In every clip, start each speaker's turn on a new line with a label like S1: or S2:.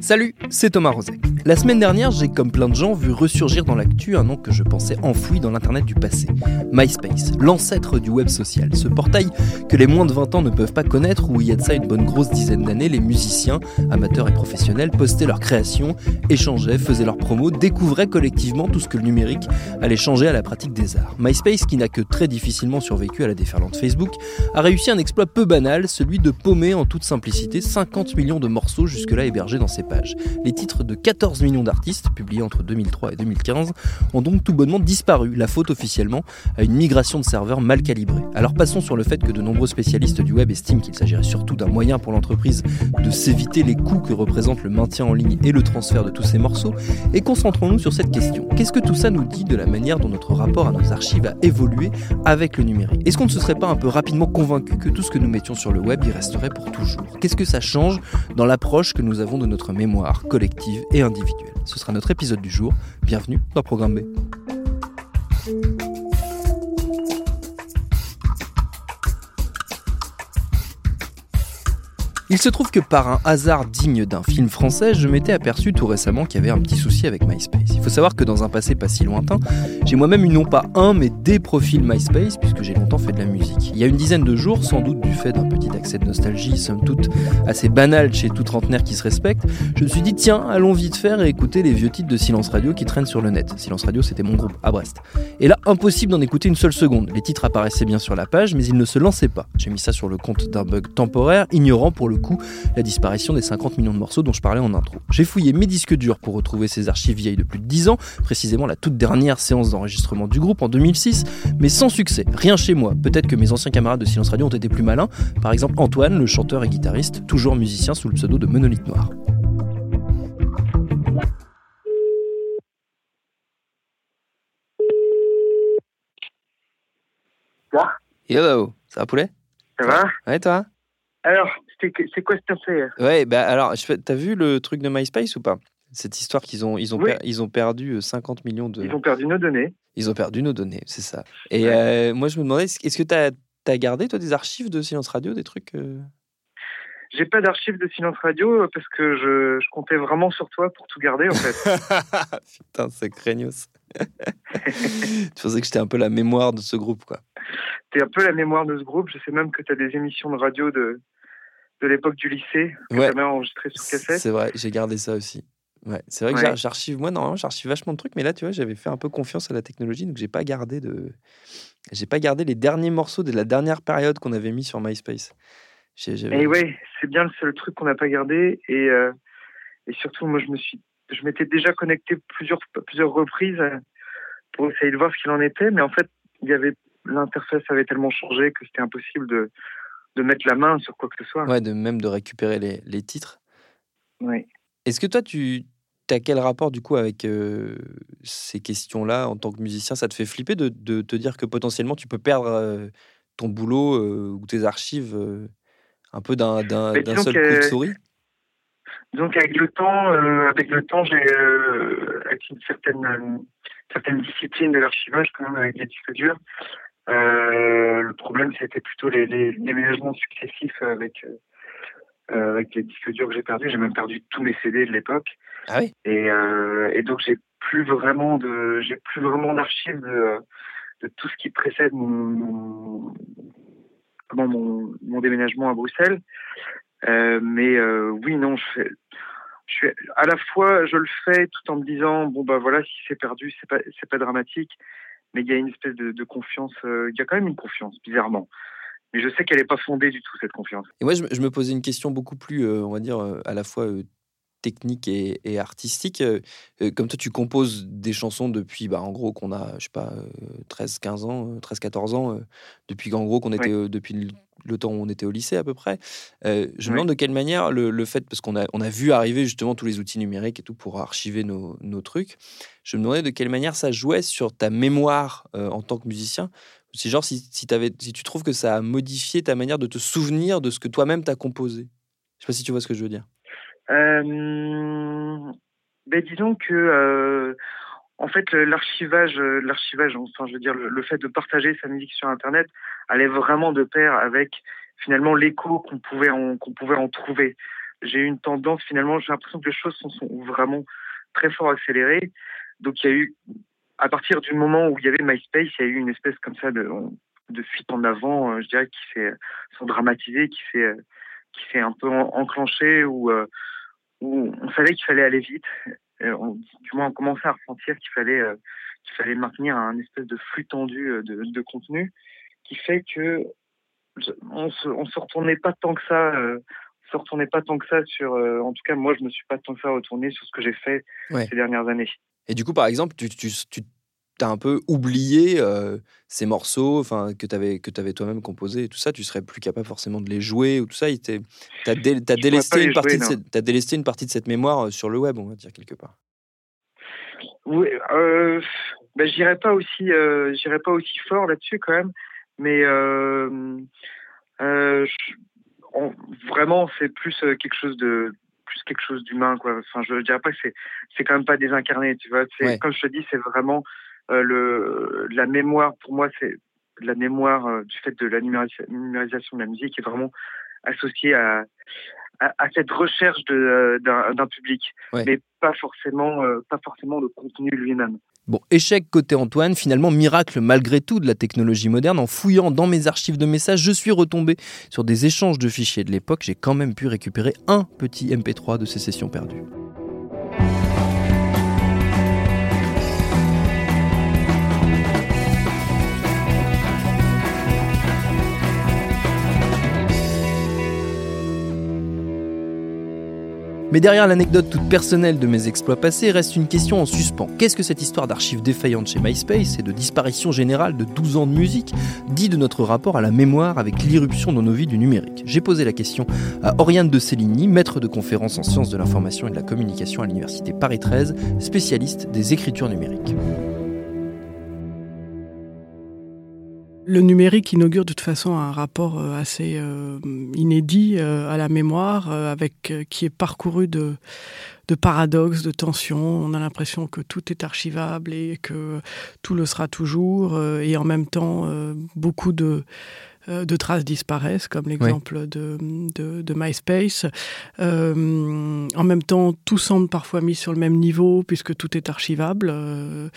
S1: Salut, c'est Thomas Rozek. La semaine dernière, j'ai comme plein de gens vu ressurgir dans l'actu un nom que je pensais enfoui dans l'internet du passé. MySpace, l'ancêtre du web social, ce portail que les moins de 20 ans ne peuvent pas connaître où il y a de ça une bonne grosse dizaine d'années, les musiciens, amateurs et professionnels postaient leurs créations, échangeaient, faisaient leurs promos, découvraient collectivement tout ce que le numérique allait changer à la pratique des arts. MySpace, qui n'a que très difficilement survécu à la déferlante Facebook, a réussi un exploit peu banal, celui de paumer en toute simplicité 50 millions de morceaux jusque-là hébergés dans ses Les titres de 14 millions d'artistes, publiés entre 2003 et 2015, ont donc tout bonnement disparu, la faute officiellement à une migration de serveurs mal calibrés. Alors passons sur le fait que de nombreux spécialistes du web estiment qu'il s'agirait surtout d'un moyen pour l'entreprise de s'éviter les coûts que représente le maintien en ligne et le transfert de tous ces morceaux, et concentrons-nous sur cette question. Qu'est-ce que tout ça nous dit de la manière dont notre rapport à nos archives a évolué avec le numérique? Est-ce qu'on ne se serait pas un peu rapidement convaincu que tout ce que nous mettions sur le web y resterait pour toujours? Qu'est-ce que ça change dans l'approche que nous avons de notre mémoire collective et individuelle Ce sera notre épisode du jour. Bienvenue dans Programme B. Il se trouve que par un hasard digne d'un film français, je m'étais aperçu tout récemment qu'il y avait un petit souci avec MySpace. Il faut savoir que dans un passé pas si lointain, j'ai moi-même eu non pas un, mais des profils MySpace, puisque j'ai longtemps fait de la musique. Il y a une dizaine de jours, sans doute du fait d'un petit accès de nostalgie, somme toute assez banal chez tout trentenaire qui se respecte, je me suis dit, tiens, allons vite faire et écouter les vieux titres de Silence Radio qui traînent sur le net. Silence Radio, c'était mon groupe à Brest. Et là, impossible d'en écouter une seule seconde. Les titres apparaissaient bien sur la page, mais ils ne se lançaient pas. J'ai mis ça sur le compte d'un bug temporaire, ignorant pour le coup la disparition des 50 millions de morceaux dont je parlais en intro. J'ai fouillé mes disques durs pour retrouver ces archives vieilles de plus de 10 ans, précisément la toute dernière séance d'enregistrement du groupe en 2006, mais sans succès, rien chez moi. Peut-être que mes anciens camarades de Silence Radio ont été plus malins, par exemple Antoine, le chanteur et guitariste, toujours musicien sous le pseudo de Monolith Noir. Hello, ça va poulet?
S2: Ça va?
S1: Ouais toi?
S2: Alors, c'est quoi cette affaire?
S1: Ouais, bah alors, t'as vu le truc de MySpace ou pas? Cette histoire qu'ils ont, ils ont,
S2: Oui.
S1: per- ils ont perdu euh, 50 millions de.
S2: Ils ont perdu nos données.
S1: Ils ont perdu nos données, c'est ça. Et
S2: Ouais.
S1: euh, moi, je me demandais, est-ce que t'as as gardé toi des archives de Silence Radio, des trucs euh?
S2: J'ai pas d'archives de silence radio euh, parce que je, je comptais vraiment sur toi pour tout garder en fait.
S1: Putain, c'est craignos. tu pensais que j'étais un peu la mémoire de ce groupe, quoi.
S2: T'es un peu la mémoire de ce groupe. Je sais même que t'as des émissions de radio de, de l'époque du lycée que
S1: Ouais.
S2: enregistrées sur cassette.
S1: C'est vrai, j'ai gardé ça aussi. Ouais, c'est vrai que
S2: Ouais.
S1: j'archive, moi, normalement, j'archive vachement de trucs, mais là, tu vois, j'avais fait un peu confiance à la technologie, donc j'ai pas gardé de. J'ai pas gardé les derniers morceaux de la dernière période qu'on avait mis sur MySpace.
S2: Et ouais, c'est bien le seul truc qu'on n'a pas gardé. Et, euh, et surtout, moi, je me suis, je m'étais déjà connecté plusieurs, plusieurs reprises euh, pour essayer de voir ce qu'il en était, mais en fait, il y avait l'interface avait tellement changé que c'était impossible de, de mettre la main sur quoi que ce soit.
S1: Ouais, de même de récupérer les, les titres.
S2: Ouais.
S1: Est-ce que toi, tu as quel rapport du coup avec euh, ces questions-là en tant que musicien? Ça te fait flipper de, de te dire que potentiellement tu peux perdre euh, ton boulot euh, ou tes archives un peu d'un seul coup de souris?
S2: Donc avec le temps, avec le temps, j'ai avec une certaine certaine discipline de l'archivage quand même avec les disques durs. Euh, le problème, c'était plutôt les, les déménagements successifs avec euh, euh, avec les disques durs que j'ai perdus. J'ai même perdu tous mes CD de l'époque.
S1: Ah oui
S2: Et, et donc j'ai plus vraiment de j'ai plus vraiment d'archives de, de tout ce qui précède mon, mon, comment, mon, mon déménagement à Bruxelles. Euh, mais euh, oui, non, je fais, je suis à la fois je le fais tout en me disant bon bah voilà si c'est perdu c'est pas c'est pas dramatique, mais il y a une espèce de, confiance, euh, il y a quand même une confiance bizarrement. Mais je sais qu'elle n'est pas fondée du tout cette confiance.
S1: Et moi, je, me- posais une question beaucoup plus, euh, on va dire, euh, à la fois technique et, artistique. comme toi, tu composes des chansons depuis, bah, en gros, qu'on a, je sais pas, 13-15 ans, 13-14 ans, depuis qu'en gros, qu'on était, depuis le, temps où on était au lycée à peu près. je me demande de quelle manière le, fait, parce qu'on a, on a vu arriver justement tous les outils numériques et tout pour archiver nos, nos trucs, je me demandais de quelle manière ça jouait sur ta mémoire en tant que musicien. C'est genre si, si, si tu trouves que ça a modifié ta manière de te souvenir de ce que toi-même t'as composé. Je sais pas si tu vois ce que je veux dire.
S2: Euh, ben disons que euh, en fait l'archivage, euh, l'archivage, enfin je veux dire le, fait de partager sa musique sur Internet allait vraiment de pair avec finalement l'écho qu'on pouvait en, qu'on pouvait en trouver. J'ai eu une tendance finalement, j'ai l'impression que les choses sont, vraiment très fort accélérées. Donc il y a eu à partir du moment où il y avait MySpace, il y a eu une espèce comme ça de, de fuite en avant, je dirais, qui s'est dramatisée, qui s'est qui s'est un peu enclenché où où on savait qu'il fallait aller vite. du moins, on commençait à ressentir qu'il fallait, euh, qu'il fallait maintenir un espèce de flux tendu euh, de, de contenu qui fait que on se, on se retournait pas tant que ça. Euh, se retournait pas tant que ça sur. en tout cas, moi, je me suis pas tant que ça retourné sur ce que j'ai fait ces dernières années.
S1: Et du coup, par exemple, tu, tu, tu tu as un peu oublié euh, ces morceaux enfin que tu avais, que avais toi-même composés et tout ça, tu serais plus capable forcément de les jouer ou tout ça. Tu as, délesté une partie de cette, as délaissé une partie de cette mémoire sur le web, on va dire, quelque part.
S2: Oui, euh, ben, j'irai pas aussi, euh, pas aussi fort là-dessus quand même, mais vraiment c'est plus quelque chose de plus quelque chose d'humain quoi. Enfin, je dirais pas que c'est c'est quand même pas désincarné, tu vois. C'est comme je te dis, c'est vraiment le, la mémoire, pour moi, c'est la mémoire euh, du fait de la numérisation de la musique est vraiment associée à, à, cette recherche euh, d'un public, mais pas forcément, pas forcément le contenu lui-même.
S1: Bon, échec côté Antoine, finalement miracle malgré tout de la technologie moderne. En fouillant dans mes archives de messages, je suis retombé sur des échanges de fichiers de l'époque. J'ai quand même pu récupérer un petit MP3 de ces sessions perdues. Mais derrière l'anecdote toute personnelle de mes exploits passés reste une question en suspens. Qu'est-ce que cette histoire d'archives défaillantes chez MySpace et de disparition générale de 12 ans de musique dit de notre rapport à la mémoire avec l'irruption dans nos vies du numérique? J'ai posé la question à Oriane de Céligny, maître de conférence en sciences de l'information et de la communication à l'université Paris 13, spécialiste des écritures numériques.
S3: Le numérique inaugure de toute façon un rapport euh, assez euh, inédit euh, à la mémoire, avec qui est parcouru de, paradoxes, de tensions. On a l'impression que tout est archivable et que tout le sera toujours, et en même temps beaucoup de de traces disparaissent, comme l'exemple de, de, MySpace. Euh, en même temps, tout semble parfois mis sur le même niveau, puisque tout est archivable. Euh,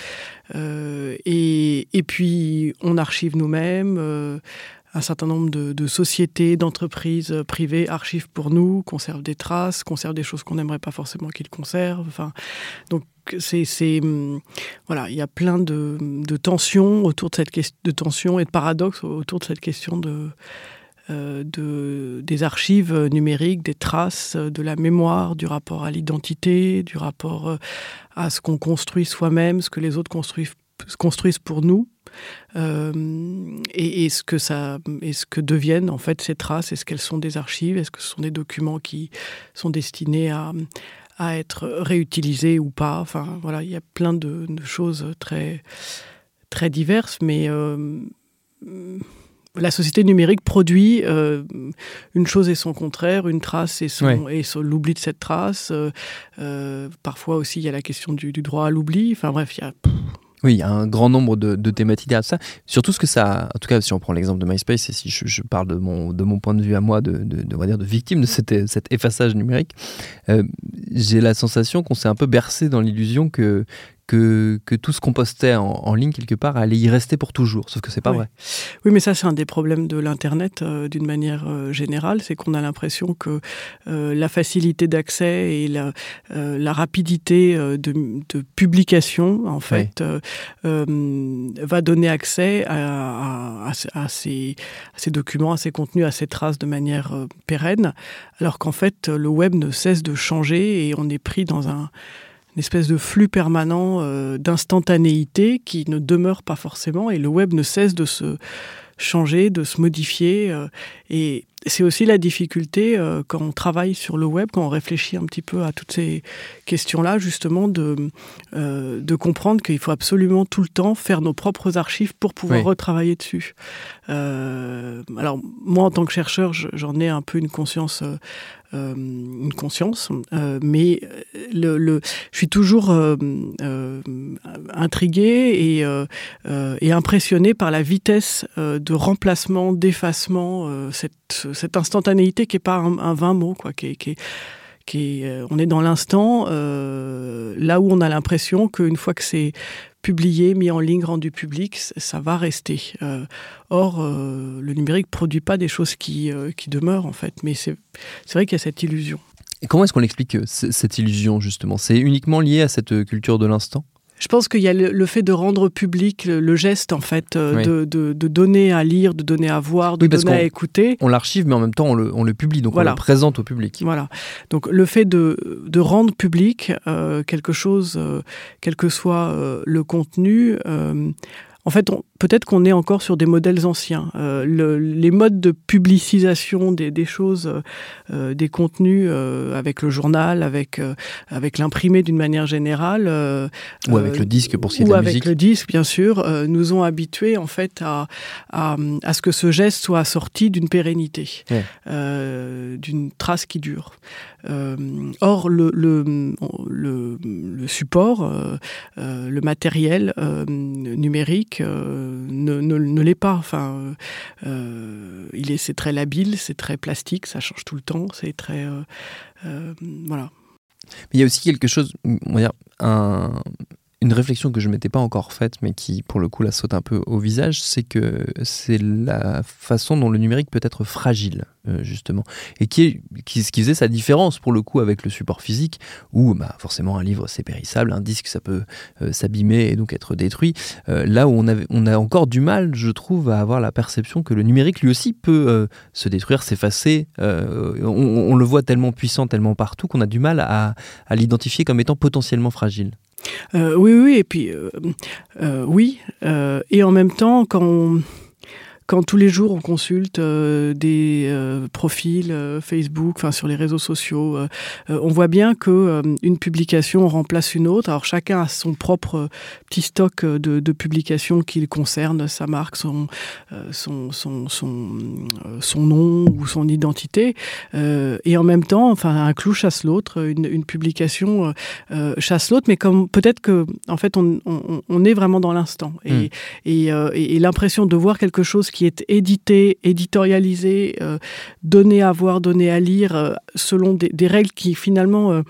S3: et, et, puis, on archive nous-mêmes un certain nombre de, sociétés, d'entreprises privées archivent pour nous, conservent des traces, conservent des choses qu'on n'aimerait pas forcément qu'ils conservent. Enfin, donc c'est, hum, voilà, il y a plein de, tensions autour de cette question, de tensions et de paradoxes autour de cette question de, euh, de, des archives numériques, des traces, de la mémoire, du rapport à l'identité, du rapport euh, à ce qu'on construit soi-même, ce que les autres construisent pour nous. Euh, et, ce que ça, est ce que deviennent en fait ces traces Est-ce qu'elles sont des archives Est-ce que ce sont des documents qui sont destinés à, à être réutilisés ou pas? Enfin voilà, il y a plein de, choses très très diverses, mais euh, la société numérique produit euh, une chose et son contraire, une trace et, son, et l'oubli de cette trace. parfois aussi, il y a la question du, du droit à l'oubli. Enfin bref, il y a
S1: oui, il y a un grand nombre de, thématiques à ça. Surtout ce que ça, en tout cas, si on prend l'exemple de MySpace, et si je, parle de mon, de point de vue à moi, de, de, on va dire de victime de cet, cet effaçage numérique, euh, j'ai la sensation qu'on s'est un peu bercé dans l'illusion que, que, que, tout ce qu'on postait en, ligne quelque part allait y rester pour toujours, sauf que c'est pas vrai.
S3: Oui, mais ça c'est un des problèmes de l'internet euh, d'une manière euh, générale, c'est qu'on a l'impression que euh, la facilité d'accès et la, la rapidité de, de, publication en fait va donner accès à, à, à, ces, à, ces, documents, à ces contenus, à ces traces de manière pérenne, alors qu'en fait le web ne cesse de changer et on est pris dans un une espèce de flux permanent euh, d'instantanéité qui ne demeure pas forcément et le web ne cesse de se changer, de se modifier. Euh, et c'est aussi la difficulté euh, quand on travaille sur le web, quand on réfléchit un petit peu à toutes ces questions-là, justement, de, euh, de comprendre qu'il faut absolument tout le temps faire nos propres archives pour pouvoir retravailler dessus. Euh, alors, moi, en tant que chercheur, j'en ai un peu une conscience. une conscience, mais le, le, je suis toujours intrigué et, et impressionné par la vitesse de remplacement, d'effacement, cette cette instantanéité qui est pas un, vain mot, quoi, qui est, qui euh, on est dans l'instant, euh, là où on a l'impression qu'une fois que c'est publié, mis en ligne, rendu public, ça va rester. Euh, or, le numérique produit pas des choses qui, qui demeurent, en fait, mais c'est vrai qu'il y a cette illusion.
S1: Et comment est-ce qu'on explique cette illusion, justement? C'est uniquement lié à cette culture de l'instant?
S3: Je pense qu'il y a le, fait de rendre public le, geste, en fait, euh, de, donner à lire, de donner à voir, de donner à écouter.
S1: On l'archive, mais en même temps, on le, publie, donc on le présente au public.
S3: Voilà. Donc le fait de, rendre public euh, quelque chose, euh, quel que soit le contenu, en fait, peut-être qu'on est encore sur des modèles anciens. Euh, le, les modes de publicisation des, des choses, euh, des contenus euh, avec le journal, avec, euh, avec l'imprimé d'une manière générale. Euh,
S1: ou avec le disque pour ce qui est
S3: de
S1: la
S3: musique. Ou avec le disque, bien sûr, nous ont habitués en fait à, à, à, ce que ce geste soit assorti d'une pérennité, ouais. d'une trace qui dure. or, le, le, le, le support, le matériel numérique, euh, ne, l'est pas. Enfin, euh, il est, c'est très labile, c'est très plastique, ça change tout le temps, c'est très, euh, voilà.
S1: Mais il y a aussi quelque chose, on va dire, un, une réflexion que je m'étais pas encore faite, mais qui pour le coup la saute un peu au visage, c'est que c'est la façon dont le numérique peut être fragile, euh, justement, et qui, est, qui, ce qui faisait sa différence pour le coup avec le support physique, où bah, forcément un livre c'est périssable, un disque ça peut euh, s'abîmer et donc être détruit. Euh, là où on, on a encore du mal, je trouve, à avoir la perception que le numérique lui aussi peut se détruire, s'effacer. On, le voit tellement puissant, tellement partout qu'on a du mal à l'identifier comme étant potentiellement fragile.
S3: Euh, oui, oui, et puis euh, euh, oui, et en même temps, quand on, quand tous les jours on consulte euh, des euh, profils euh, Facebook, enfin sur les réseaux sociaux, on voit bien que une publication remplace une autre. Alors chacun a son propre petit stock de, de publications qui concerne sa marque, son, son, son, son, son nom ou son identité. Et en même temps, enfin un clou chasse l'autre, une, une publication chasse l'autre, mais comme peut-être que en fait on, on, on est vraiment dans l'instant et, mmh. et, et, et l'impression de voir quelque chose qui est édité, éditorialisé, euh, donné à voir, donné à lire, euh, selon des, des règles qui finalement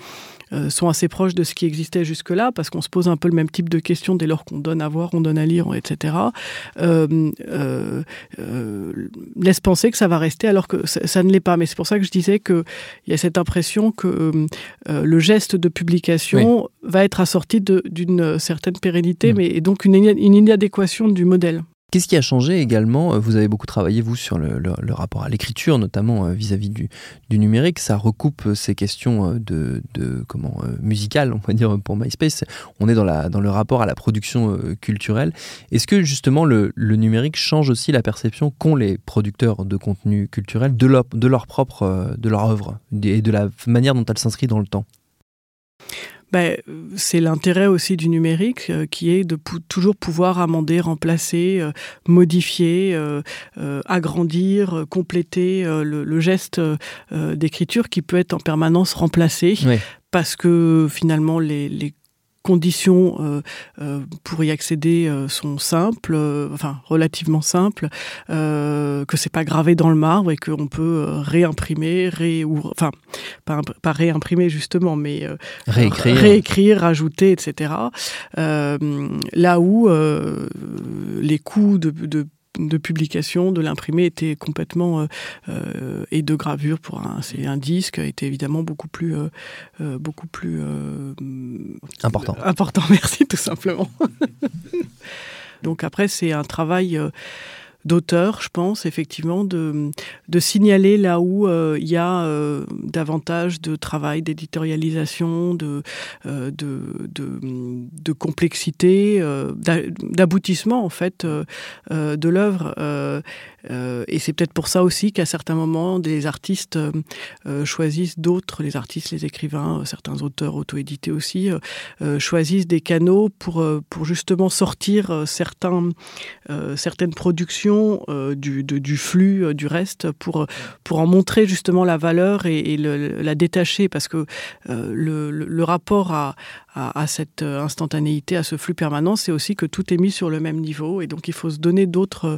S3: euh, sont assez proches de ce qui existait jusque-là, parce qu'on se pose un peu le même type de questions dès lors qu'on donne à voir, on donne à lire, etc. Euh, euh, euh, laisse penser que ça va rester alors que ça, ça ne l'est pas. Mais c'est pour ça que je disais qu'il y a cette impression que le geste de publication oui. va être assorti d'une certaine pérennité, mmh. mais donc une, une inadéquation du modèle.
S1: Qu'est-ce qui a changé également Vous avez beaucoup travaillé, vous, sur le, rapport à l'écriture, notamment euh, vis-à-vis -vis du, numérique. Ça recoupe euh, ces questions euh, de, comment musicales, on va dire, pour MySpace. On est dans, le rapport à la production culturelle. Est-ce que, justement, le, le numérique change aussi la perception qu'ont les producteurs de contenu culturel de leur, de leur propre de leur œuvre et de la manière dont elle s'inscrit dans le temps?
S3: Ben, c'est l'intérêt aussi du numérique euh, qui est de pou toujours pouvoir amender, remplacer, euh, modifier, euh, agrandir, compléter le, le geste d'écriture qui peut être en permanence remplacé oui. parce que finalement les, les conditions pour y accéder sont simples, enfin relativement simples, que c'est pas gravé dans le marbre et qu'on peut réimprimer, ré, ou, enfin pas, pas réimprimer justement, mais
S1: réécrire.
S3: réécrire, rajouter, etc. là où les coûts de, de de publication de l'imprimé était complètement euh, euh, et de gravure pour un c'est un disque était évidemment beaucoup plus euh, beaucoup plus
S1: important.
S3: important merci tout simplement. Donc après c'est un travail d'auteur, je pense, effectivement, de, signaler là où euh, il y a euh, davantage de travail, d'éditorialisation, de, euh, complexité, d'aboutissement, en fait, de l'œuvre. et c'est peut-être pour ça aussi qu'à certains moments, des artistes choisissent d'autres, les artistes, les écrivains, certains auteurs auto-édités aussi, choisissent des canaux pour, pour justement sortir certains, certaines productions euh, du, flux euh, du reste pour, pour en montrer justement la valeur et, la détacher parce que euh, le, rapport à, à, cette instantanéité, à ce flux permanent, c'est aussi que tout est mis sur le même niveau et donc il faut se donner d'autres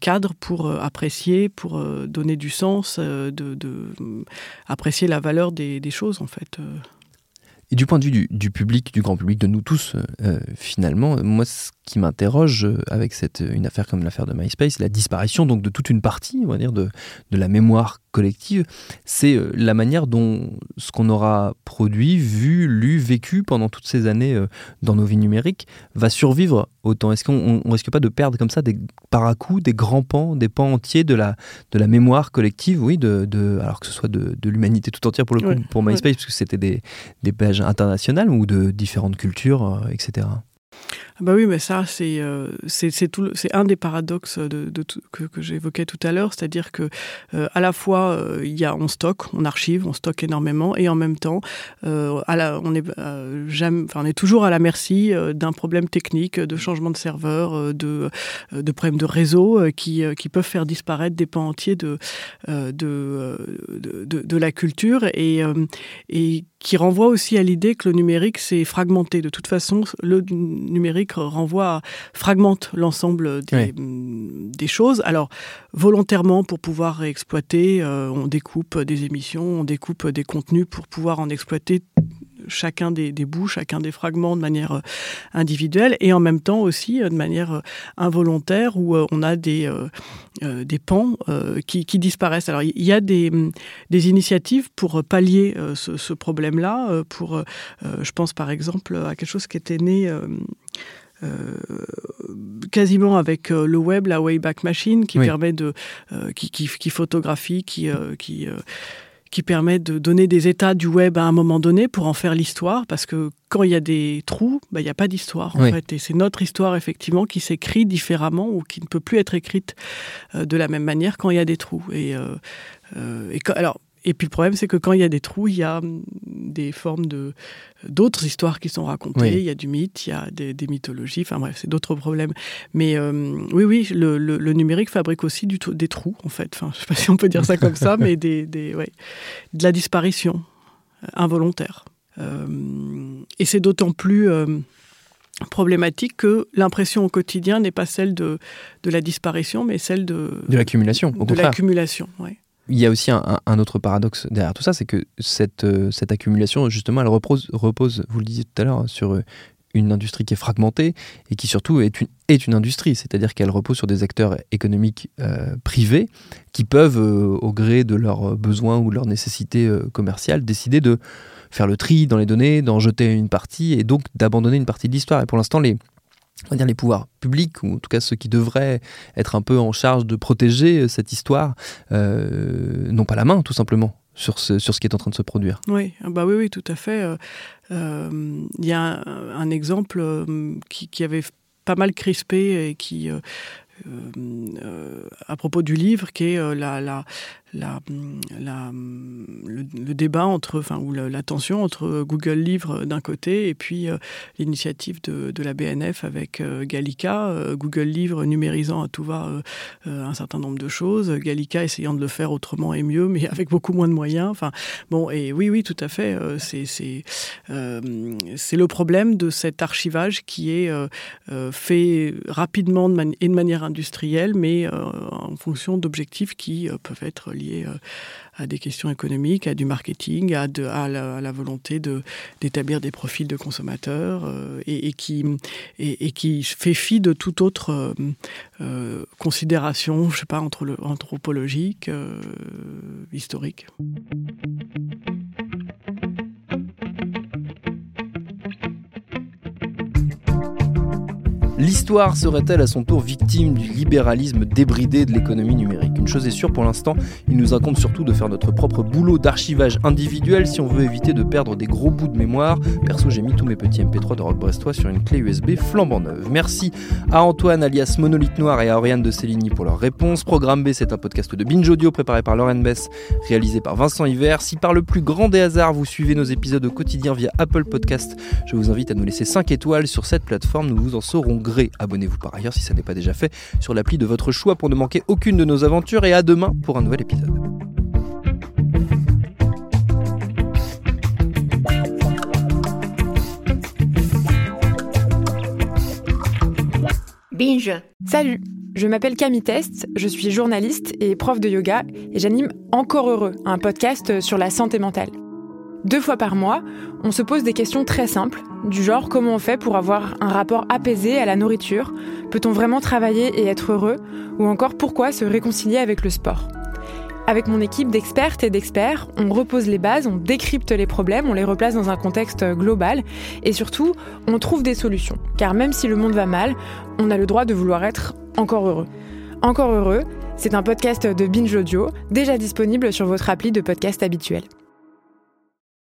S3: cadres pour apprécier, pour donner du sens, de, de apprécier la valeur des choses en fait.
S1: Et du point de vue du, public, du grand public, de nous tous, finalement, moi, ce qui m'interroge euh, avec cette, une affaire comme l'affaire de MySpace, la disparition donc de toute une partie, on va dire, de, de la mémoire collective, c'est euh, la manière dont ce qu'on aura produit, vu, lu, vécu pendant toutes ces années euh, dans nos vies numériques va survivre autant. Est-ce qu'on ne risque pas de perdre comme ça des par à coup des grands pans, des pans entiers de la, de la mémoire collective, oui, de, de alors que ce soit de, de l'humanité tout entière pour le coup, pour MySpace, parce que c'était des, des pages internationales ou de différentes cultures, etc.
S3: Ah bah oui, mais ça, c'est euh, c'est un des paradoxes que, j'évoquais tout à l'heure, c'est-à-dire que euh, à la fois euh, il on stocke, on archive, on stocke énormément, et en même temps, on est toujours à la merci d'un problème technique, de changement de serveur, de problèmes de réseau qui peuvent faire disparaître des pans entiers de la culture et qui renvoie aussi à l'idée que le numérique s'est fragmenté. De toute façon, le numérique renvoie fragmente l'ensemble des, mm, des, choses. Alors, volontairement, pour pouvoir exploiter, euh, on découpe des émissions, on découpe des contenus pour pouvoir en exploiter chacun des, bouts, chacun des fragments de manière euh, individuelle et en même temps aussi euh, de manière euh, involontaire où on a des, des pans qui, disparaissent. Alors il y a des, mm, des initiatives pour pallier ce, problème-là. Pour, je pense par exemple à quelque chose qui était né. quasiment avec le web, la Wayback Machine, qui permet de, qui, qui, qui, photographie, qui, qui qui permet de donner des états du web à un moment donné pour en faire l'histoire, parce que quand il y a des trous, bah, il n'y a pas d'histoire en fait, et c'est notre histoire effectivement qui s'écrit différemment ou qui ne peut plus être écrite euh, de la même manière quand il y a des trous. Et, euh, euh, et alors et puis le problème, c'est que quand il y a des trous, il y a hum, des formes de d'autres histoires qui sont racontées. Il y a du mythe, il y a des, mythologies. Enfin bref, c'est d'autres problèmes. Mais euh, oui, oui, le, le, numérique fabrique aussi du, des trous, en fait. Enfin, je sais pas si on peut dire ça comme ça, mais des, des ouais, de la disparition involontaire. Euh, et c'est d'autant plus problématique que l'impression au quotidien n'est pas celle de, de la disparition, mais celle de...
S1: De l'accumulation,
S3: De l'accumulation, oui
S1: il y a aussi un, autre paradoxe derrière tout ça, c'est que cette, euh, cette accumulation, justement, elle repose, repose, vous le disiez tout à l'heure, sur euh, une industrie qui est fragmentée et qui surtout est une, est une industrie, c'est-à-dire qu'elle repose sur des acteurs économiques euh, privés qui peuvent, au gré de leurs besoins ou de leurs nécessités commerciales, décider de faire le tri dans les données, d'en jeter une partie et donc d'abandonner une partie de l'histoire. Et pour l'instant, les, on va dire les pouvoirs publics, ou en tout cas ceux qui devraient être un peu en charge de protéger euh, cette histoire, euh, n'ont pas la main, tout simplement, sur ce, sur ce qui est en train de se produire.
S3: Oui, ah bah oui, oui, tout à fait. Euh, il y a un, exemple qui, avait pas mal crispé et qui, à propos du livre, qui est la, la, le, débat entre, enfin, ou la, tension entre Google Livre d'un côté et puis l'initiative de, de, la BNF avec Gallica, Google Livre numérisant à tout va un certain nombre de choses, Gallica essayant de le faire autrement et mieux, mais avec beaucoup moins de moyens. Enfin, bon, et oui, oui, tout à fait. c'est c'est le problème de cet archivage qui est fait rapidement et de manière industrielle, mais en fonction d'objectifs qui peuvent être liés à des questions économiques, à du marketing, à, la, volonté d'établir des profils de consommateurs et, qui, et, qui fait fi de toute autre considération, je sais pas, anthropologique, historique.
S1: L'histoire serait-elle à son tour victime du libéralisme débridé de l'économie numérique? Une chose est sûre pour l'instant, il nous raconte surtout de faire notre propre boulot d'archivage individuel si on veut éviter de perdre des gros bouts de mémoire. Perso, j'ai mis tous mes petits MP3 de rock brestois sur une clé USB flambant neuve. Merci à Antoine alias Monolithe Noir et à Oriane de Céligny pour leur réponse. Programme B, c'est un podcast de Binge Audio préparé par Lauren Bess, réalisé par Vincent Hiver. Si par le plus grand des hasards vous suivez nos épisodes au quotidien via Apple Podcast, je vous invite à nous laisser 5 étoiles sur cette plateforme, nous vous en saurons gré Abonnez-vous par ailleurs si ça n'est pas déjà fait sur l'appli de votre choix pour ne manquer aucune de nos aventures et à demain pour un nouvel épisode.
S4: Binge. Salut, je m'appelle Camille Test, je suis journaliste et prof de yoga et j'anime Encore Heureux, un podcast sur la santé mentale. Deux fois par mois, on se pose des questions très simples, du genre comment on fait pour avoir un rapport apaisé à la nourriture, peut-on vraiment travailler et être heureux, ou encore pourquoi se réconcilier avec le sport. Avec mon équipe d'expertes et d'experts, on repose les bases, on décrypte les problèmes, on les replace dans un contexte global et surtout, on trouve des solutions. Car même si le monde va mal, on a le droit de vouloir être encore heureux. Encore heureux, c'est un podcast de Binge Audio, déjà disponible sur votre appli de podcast habituel.